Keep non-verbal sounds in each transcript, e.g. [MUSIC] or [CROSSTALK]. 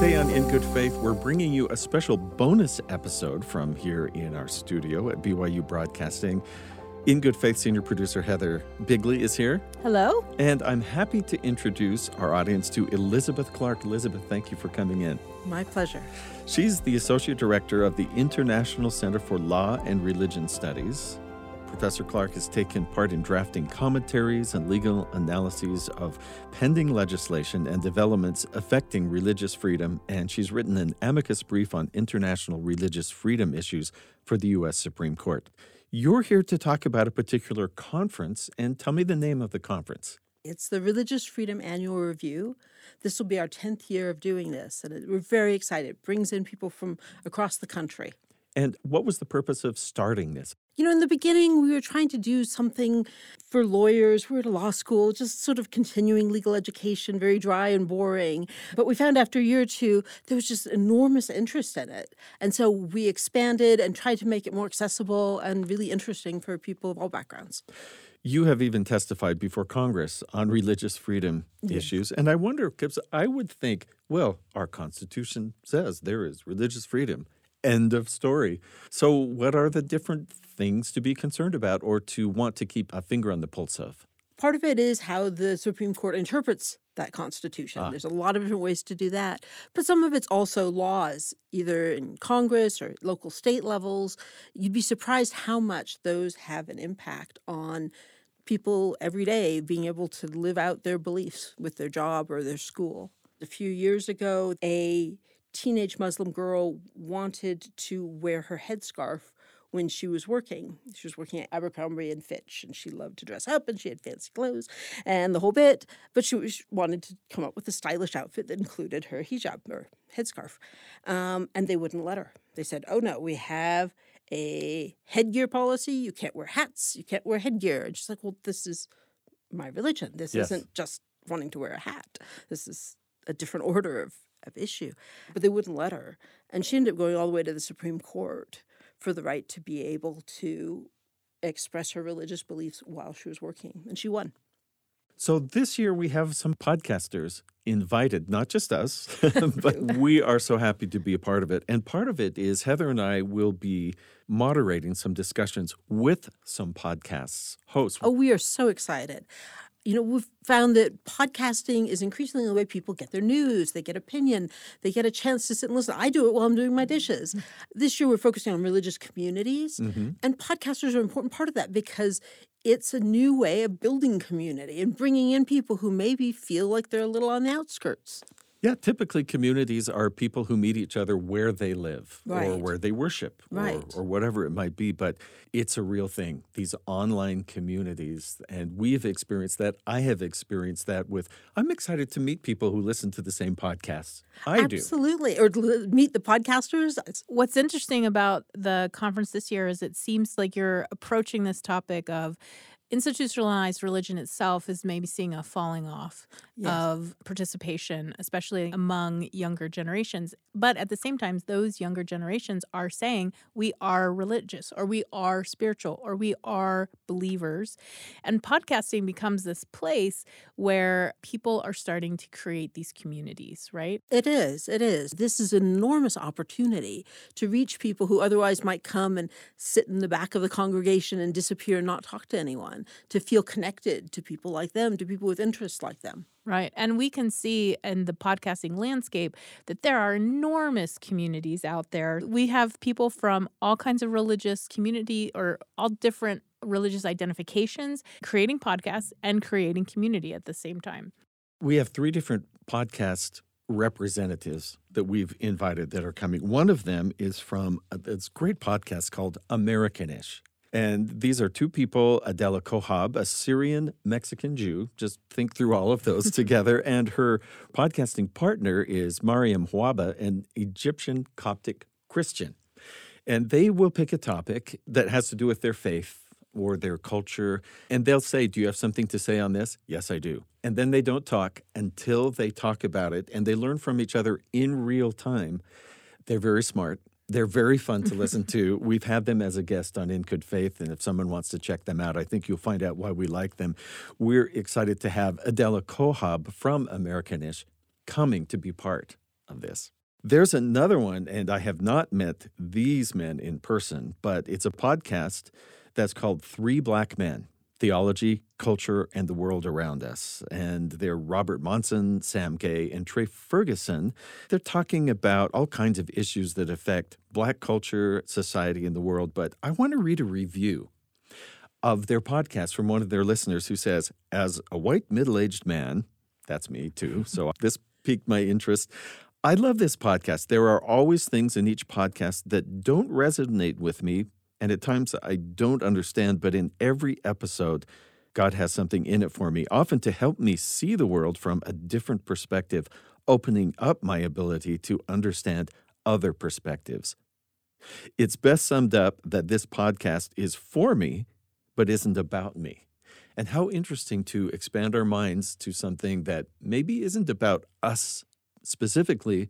Today on In Good Faith, we're bringing you a special bonus episode from here in our studio at BYU Broadcasting. In Good Faith senior producer Heather Bigley is here. Hello. And I'm happy to introduce our audience to Elizabeth Clark. Elizabeth, thank you for coming in. My pleasure. She's the Associate Director of the International Center for Law and Religion Studies. Professor Clark has taken part in drafting commentaries and legal analyses of pending legislation and developments affecting religious freedom, and she's written an amicus brief on international religious freedom issues for the U.S. Supreme Court. You're here to talk about a particular conference, and tell me the name of the conference. It's the Religious Freedom Annual Review. This will be our 10th year of doing this, and we're very excited. It brings in people from across the country. And what was the purpose of starting this? You know, in the beginning, we were trying to do something for lawyers. We were at a law school, just sort of continuing legal education, very dry and boring. But we found after a year or two, there was just enormous interest in it. And so we expanded and tried to make it more accessible and really interesting for people of all backgrounds. You have even testified before Congress on religious freedom yes. issues. And I wonder, because I would think, well, our Constitution says there is religious freedom. End of story. So, what are the different things to be concerned about or to want to keep a finger on the pulse of? Part of it is how the Supreme Court interprets that Constitution. Ah. There's a lot of different ways to do that. But some of it's also laws, either in Congress or local state levels. You'd be surprised how much those have an impact on people every day being able to live out their beliefs with their job or their school. A few years ago, a teenage Muslim girl wanted to wear her headscarf when she was working. She was working at Abercrombie and Fitch, and she loved to dress up, and she had fancy clothes and the whole bit. But she was, wanted to come up with a stylish outfit that included her hijab or headscarf, um, and they wouldn't let her. They said, "Oh no, we have a headgear policy. You can't wear hats. You can't wear headgear." And she's like, "Well, this is my religion. This yes. isn't just wanting to wear a hat. This is a different order of of issue. But they wouldn't let her. And she ended up going all the way to the Supreme Court for the right to be able to express her religious beliefs while she was working. And she won. So this year we have some podcasters invited, not just us, [LAUGHS] [LAUGHS] but we are so happy to be a part of it. And part of it is Heather and I will be moderating some discussions with some podcasts hosts. Oh, we are so excited you know, we've found that podcasting is increasingly the way people get their news, they get opinion, they get a chance to sit and listen. I do it while I'm doing my dishes. Mm-hmm. This year, we're focusing on religious communities, mm-hmm. and podcasters are an important part of that because it's a new way of building community and bringing in people who maybe feel like they're a little on the outskirts. Yeah, typically communities are people who meet each other where they live right. or where they worship right. or, or, whatever it might be. But it's a real thing, these online communities. And we've experienced that. I have experienced that with, I'm excited to meet people who listen to the same podcasts. I Absolutely. do. Absolutely. Or meet the podcasters. What's interesting about the conference this year is it seems like you're approaching this topic of institutionalized religion itself is maybe seeing a falling off yes. of participation, especially among younger generations. But at the same time, those younger generations are saying we are religious or we are spiritual or we are believers. And podcasting becomes this place where people are starting to create these communities, right? It is. It is. This is an enormous opportunity to reach people who otherwise might come and sit in the back of the congregation and disappear and not talk to anyone on, to feel connected to people like them, to people with interests like them. Right. And we can see in the podcasting landscape that there are enormous communities out there. We have people from all kinds of religious community or all different religious identifications creating podcasts and creating community at the same time. We have three different podcast representatives that we've invited that are coming. One of them is from a, this great podcast called Americanish. And these are two people Adela Kohab, a Syrian Mexican Jew. Just think through all of those [LAUGHS] together. And her podcasting partner is Mariam Wahba, an Egyptian Coptic Christian. And they will pick a topic that has to do with their faith or their culture. And they'll say, Do you have something to say on this? Yes, I do. And then they don't talk until they talk about it and they learn from each other in real time. They're very smart. They're very fun to listen to. [LAUGHS] We've had them as a guest on In Good Faith, and if someone wants to check them out, I think you'll find out why we like them. We're excited to have Adela Kohab from Americanish coming to be part of this. There's another one, and I have not met these men in person, but it's a podcast that's called Three Black Men Theology, Culture, and the World Around Us. And they're Robert Monson, Sam Gay, and Trey Ferguson. They're talking about all kinds of issues that affect Black culture, society, and the world. But I want to read a review of their podcast from one of their listeners who says, As a white middle aged man, that's me too, [LAUGHS] so this piqued my interest. I love this podcast. There are always things in each podcast that don't resonate with me, and at times I don't understand, but in every episode, God has something in it for me, often to help me see the world from a different perspective, opening up my ability to understand other perspectives. It's best summed up that this podcast is for me, but isn't about me. And how interesting to expand our minds to something that maybe isn't about us specifically,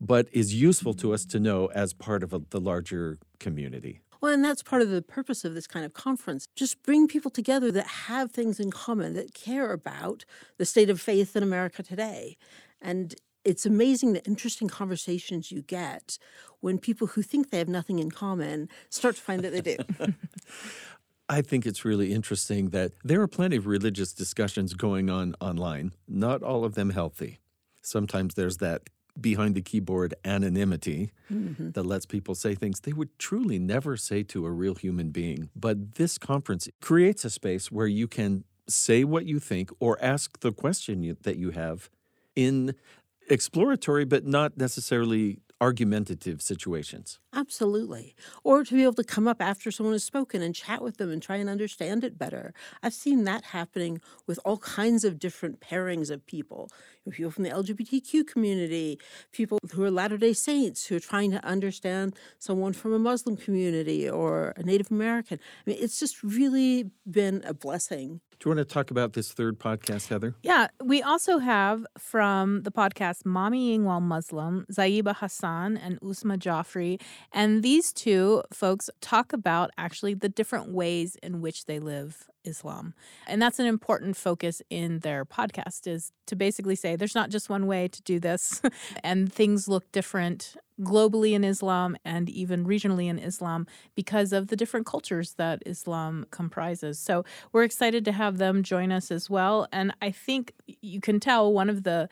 but is useful to us to know as part of a, the larger community. Well, and that's part of the purpose of this kind of conference. Just bring people together that have things in common, that care about the state of faith in America today. And it's amazing the interesting conversations you get when people who think they have nothing in common start to find that they do. [LAUGHS] I think it's really interesting that there are plenty of religious discussions going on online, not all of them healthy. Sometimes there's that behind the keyboard anonymity mm-hmm. that lets people say things they would truly never say to a real human being. But this conference creates a space where you can say what you think or ask the question you, that you have in exploratory but not necessarily argumentative situations. Absolutely. Or to be able to come up after someone has spoken and chat with them and try and understand it better. I've seen that happening with all kinds of different pairings of people people from the LGBTQ community, people who are Latter day Saints who are trying to understand someone from a Muslim community or a Native American. I mean, it's just really been a blessing. Do you want to talk about this third podcast, Heather? Yeah, we also have from the podcast Mommying While Muslim, Zaiba Hasan and Uzma Jafri. And these two folks talk about actually the different ways in which they live Islam. And that's an important focus in their podcast is to basically say there's not just one way to do this [LAUGHS] and things look different globally in Islam and even regionally in Islam because of the different cultures that Islam comprises. So we're excited to have them join us as well and I think you can tell one of the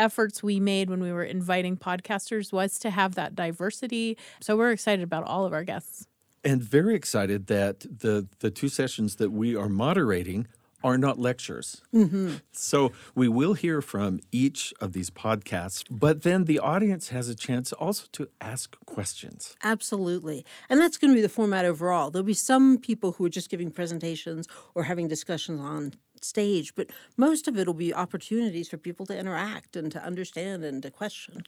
efforts we made when we were inviting podcasters was to have that diversity. So we're excited about all of our guests and very excited that the the two sessions that we are moderating are not lectures. Mm-hmm. So we will hear from each of these podcasts, but then the audience has a chance also to ask questions. Absolutely. And that's going to be the format overall. There'll be some people who are just giving presentations or having discussions on stage, but most of it will be opportunities for people to interact and to understand and to question.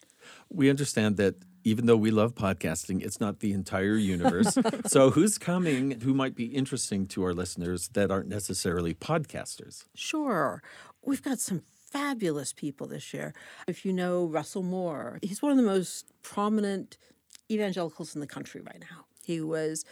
We understand that even though we love podcasting, it's not the entire universe. [LAUGHS] so, who's coming who might be interesting to our listeners that aren't necessarily podcasters? Sure. We've got some fabulous people this year. If you know Russell Moore, he's one of the most prominent evangelicals in the country right now. He was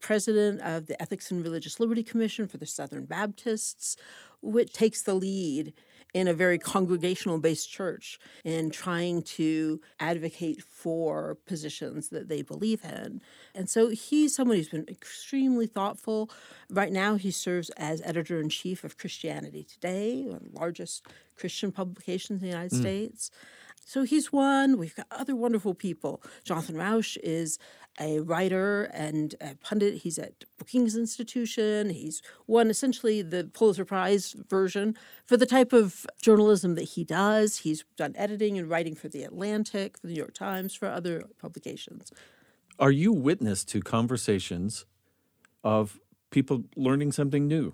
president of the Ethics and Religious Liberty Commission for the Southern Baptists, which takes the lead in a very congregational based church in trying to advocate for positions that they believe in. And so he's someone who's been extremely thoughtful. Right now, he serves as editor in chief of Christianity Today, one of the largest Christian publications in the United mm. States. So he's one. We've got other wonderful people. Jonathan Rauch is a writer and a pundit. He's at Brookings Institution. He's won essentially the Pulitzer Prize version for the type of journalism that he does. He's done editing and writing for The Atlantic, for the New York Times, for other publications. Are you witness to conversations of people learning something new?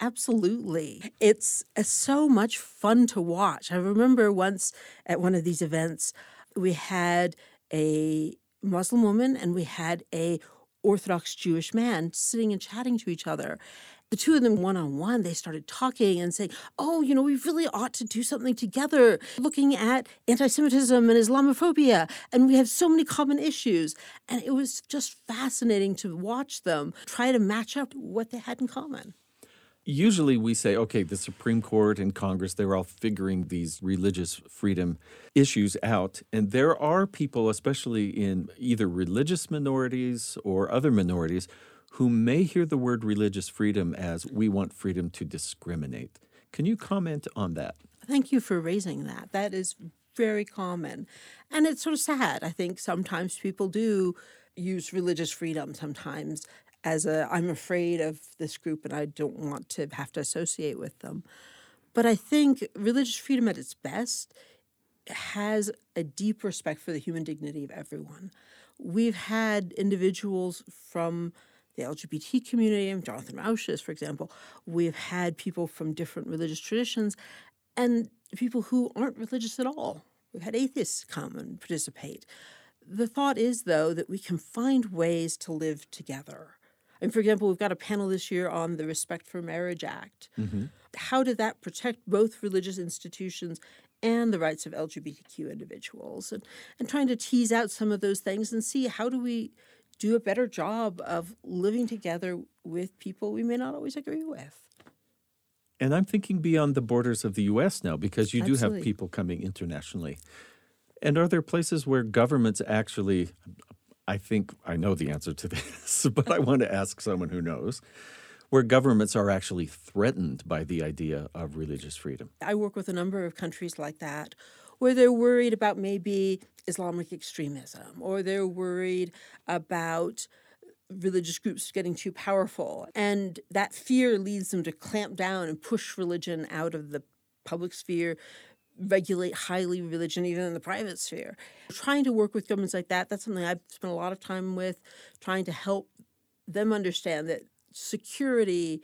Absolutely. It's, it's so much fun to watch. I remember once at one of these events, we had a Muslim woman and we had a Orthodox Jewish man sitting and chatting to each other. The two of them, one on one, they started talking and saying, Oh, you know, we really ought to do something together, looking at anti Semitism and Islamophobia. And we have so many common issues. And it was just fascinating to watch them try to match up what they had in common. Usually we say, okay, the Supreme Court and Congress, they're all figuring these religious freedom issues out. And there are people, especially in either religious minorities or other minorities, who may hear the word religious freedom as we want freedom to discriminate. Can you comment on that? Thank you for raising that. That is very common. And it's sort of sad. I think sometimes people do use religious freedom sometimes as a I'm afraid of this group and I don't want to have to associate with them. But I think religious freedom at its best has a deep respect for the human dignity of everyone. We've had individuals from the LGBT community, Jonathan Rauches, for example. We've had people from different religious traditions and people who aren't religious at all. We've had atheists come and participate. The thought is, though, that we can find ways to live together and for example, we've got a panel this year on the Respect for Marriage Act. Mm-hmm. How did that protect both religious institutions and the rights of LGBTQ individuals? And, and trying to tease out some of those things and see how do we do a better job of living together with people we may not always agree with. And I'm thinking beyond the borders of the U.S. now because you Absolutely. do have people coming internationally. And are there places where governments actually, I think I know the answer to [LAUGHS] this, but I want to ask someone who knows where governments are actually threatened by the idea of religious freedom. I work with a number of countries like that where they're worried about maybe Islamic extremism or they're worried about religious groups getting too powerful. And that fear leads them to clamp down and push religion out of the public sphere regulate highly religion even in the private sphere. Trying to work with governments like that, that's something I've spent a lot of time with, trying to help them understand that security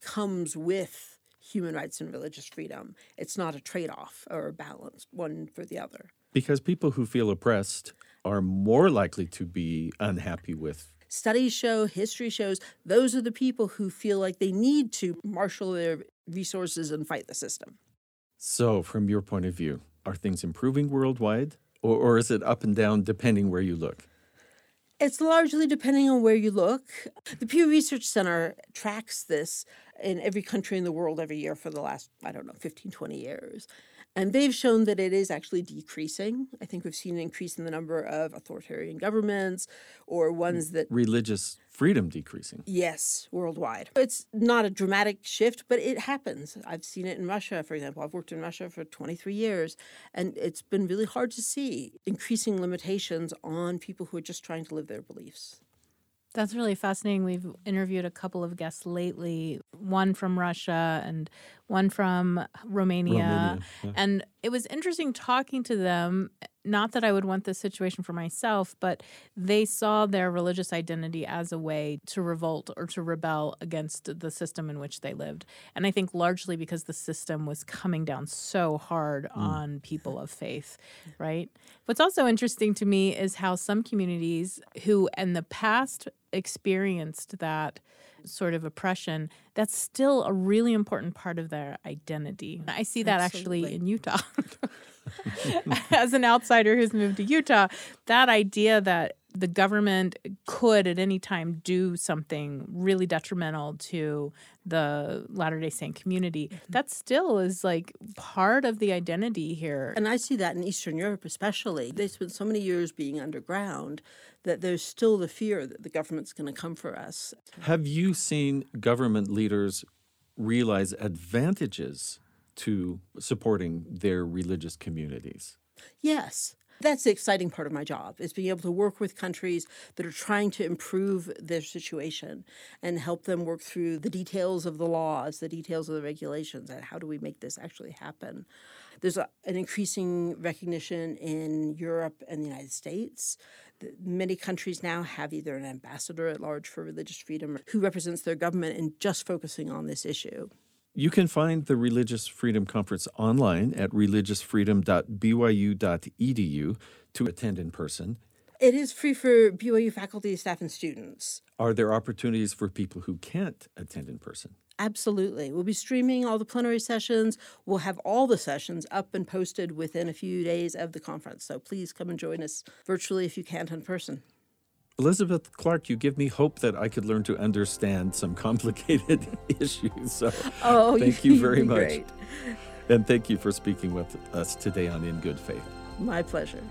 comes with human rights and religious freedom. It's not a trade off or a balance, one for the other. Because people who feel oppressed are more likely to be unhappy with. Studies show, history shows, those are the people who feel like they need to marshal their resources and fight the system. So, from your point of view, are things improving worldwide, or, or is it up and down depending where you look? It's largely depending on where you look. The Pew Research Center tracks this in every country in the world every year for the last, I don't know, 15, 20 years. And they've shown that it is actually decreasing. I think we've seen an increase in the number of authoritarian governments or mm, ones that. Religious freedom decreasing. Yes, worldwide. It's not a dramatic shift, but it happens. I've seen it in Russia, for example. I've worked in Russia for 23 years, and it's been really hard to see increasing limitations on people who are just trying to live their beliefs. That's really fascinating. We've interviewed a couple of guests lately, one from Russia and one from Romania. Romania yeah. And it was interesting talking to them. Not that I would want this situation for myself, but they saw their religious identity as a way to revolt or to rebel against the system in which they lived. And I think largely because the system was coming down so hard mm. on people of faith, right? What's also interesting to me is how some communities who in the past experienced that sort of oppression, that's still a really important part of their identity. I see that Absolutely. actually in Utah. [LAUGHS] As an outsider who's moved to Utah, that idea that the government could at any time do something really detrimental to the Latter day Saint community, mm-hmm. that still is like part of the identity here. And I see that in Eastern Europe, especially. They spent so many years being underground that there's still the fear that the government's going to come for us. Have you seen government leaders realize advantages to supporting their religious communities? Yes. That's the exciting part of my job is being able to work with countries that are trying to improve their situation and help them work through the details of the laws, the details of the regulations, and how do we make this actually happen. There's a, an increasing recognition in Europe and the United States many countries now have either an ambassador at large for religious freedom who represents their government and just focusing on this issue. You can find the Religious Freedom Conference online at religiousfreedom.byu.edu to attend in person. It is free for BYU faculty, staff, and students. Are there opportunities for people who can't attend in person? Absolutely. We'll be streaming all the plenary sessions. We'll have all the sessions up and posted within a few days of the conference. So please come and join us virtually if you can't in person. Elizabeth Clark, you give me hope that I could learn to understand some [LAUGHS] complicated [LAUGHS] issues. So oh, thank [LAUGHS] you very much. Great. And thank you for speaking with us today on In Good Faith. My pleasure.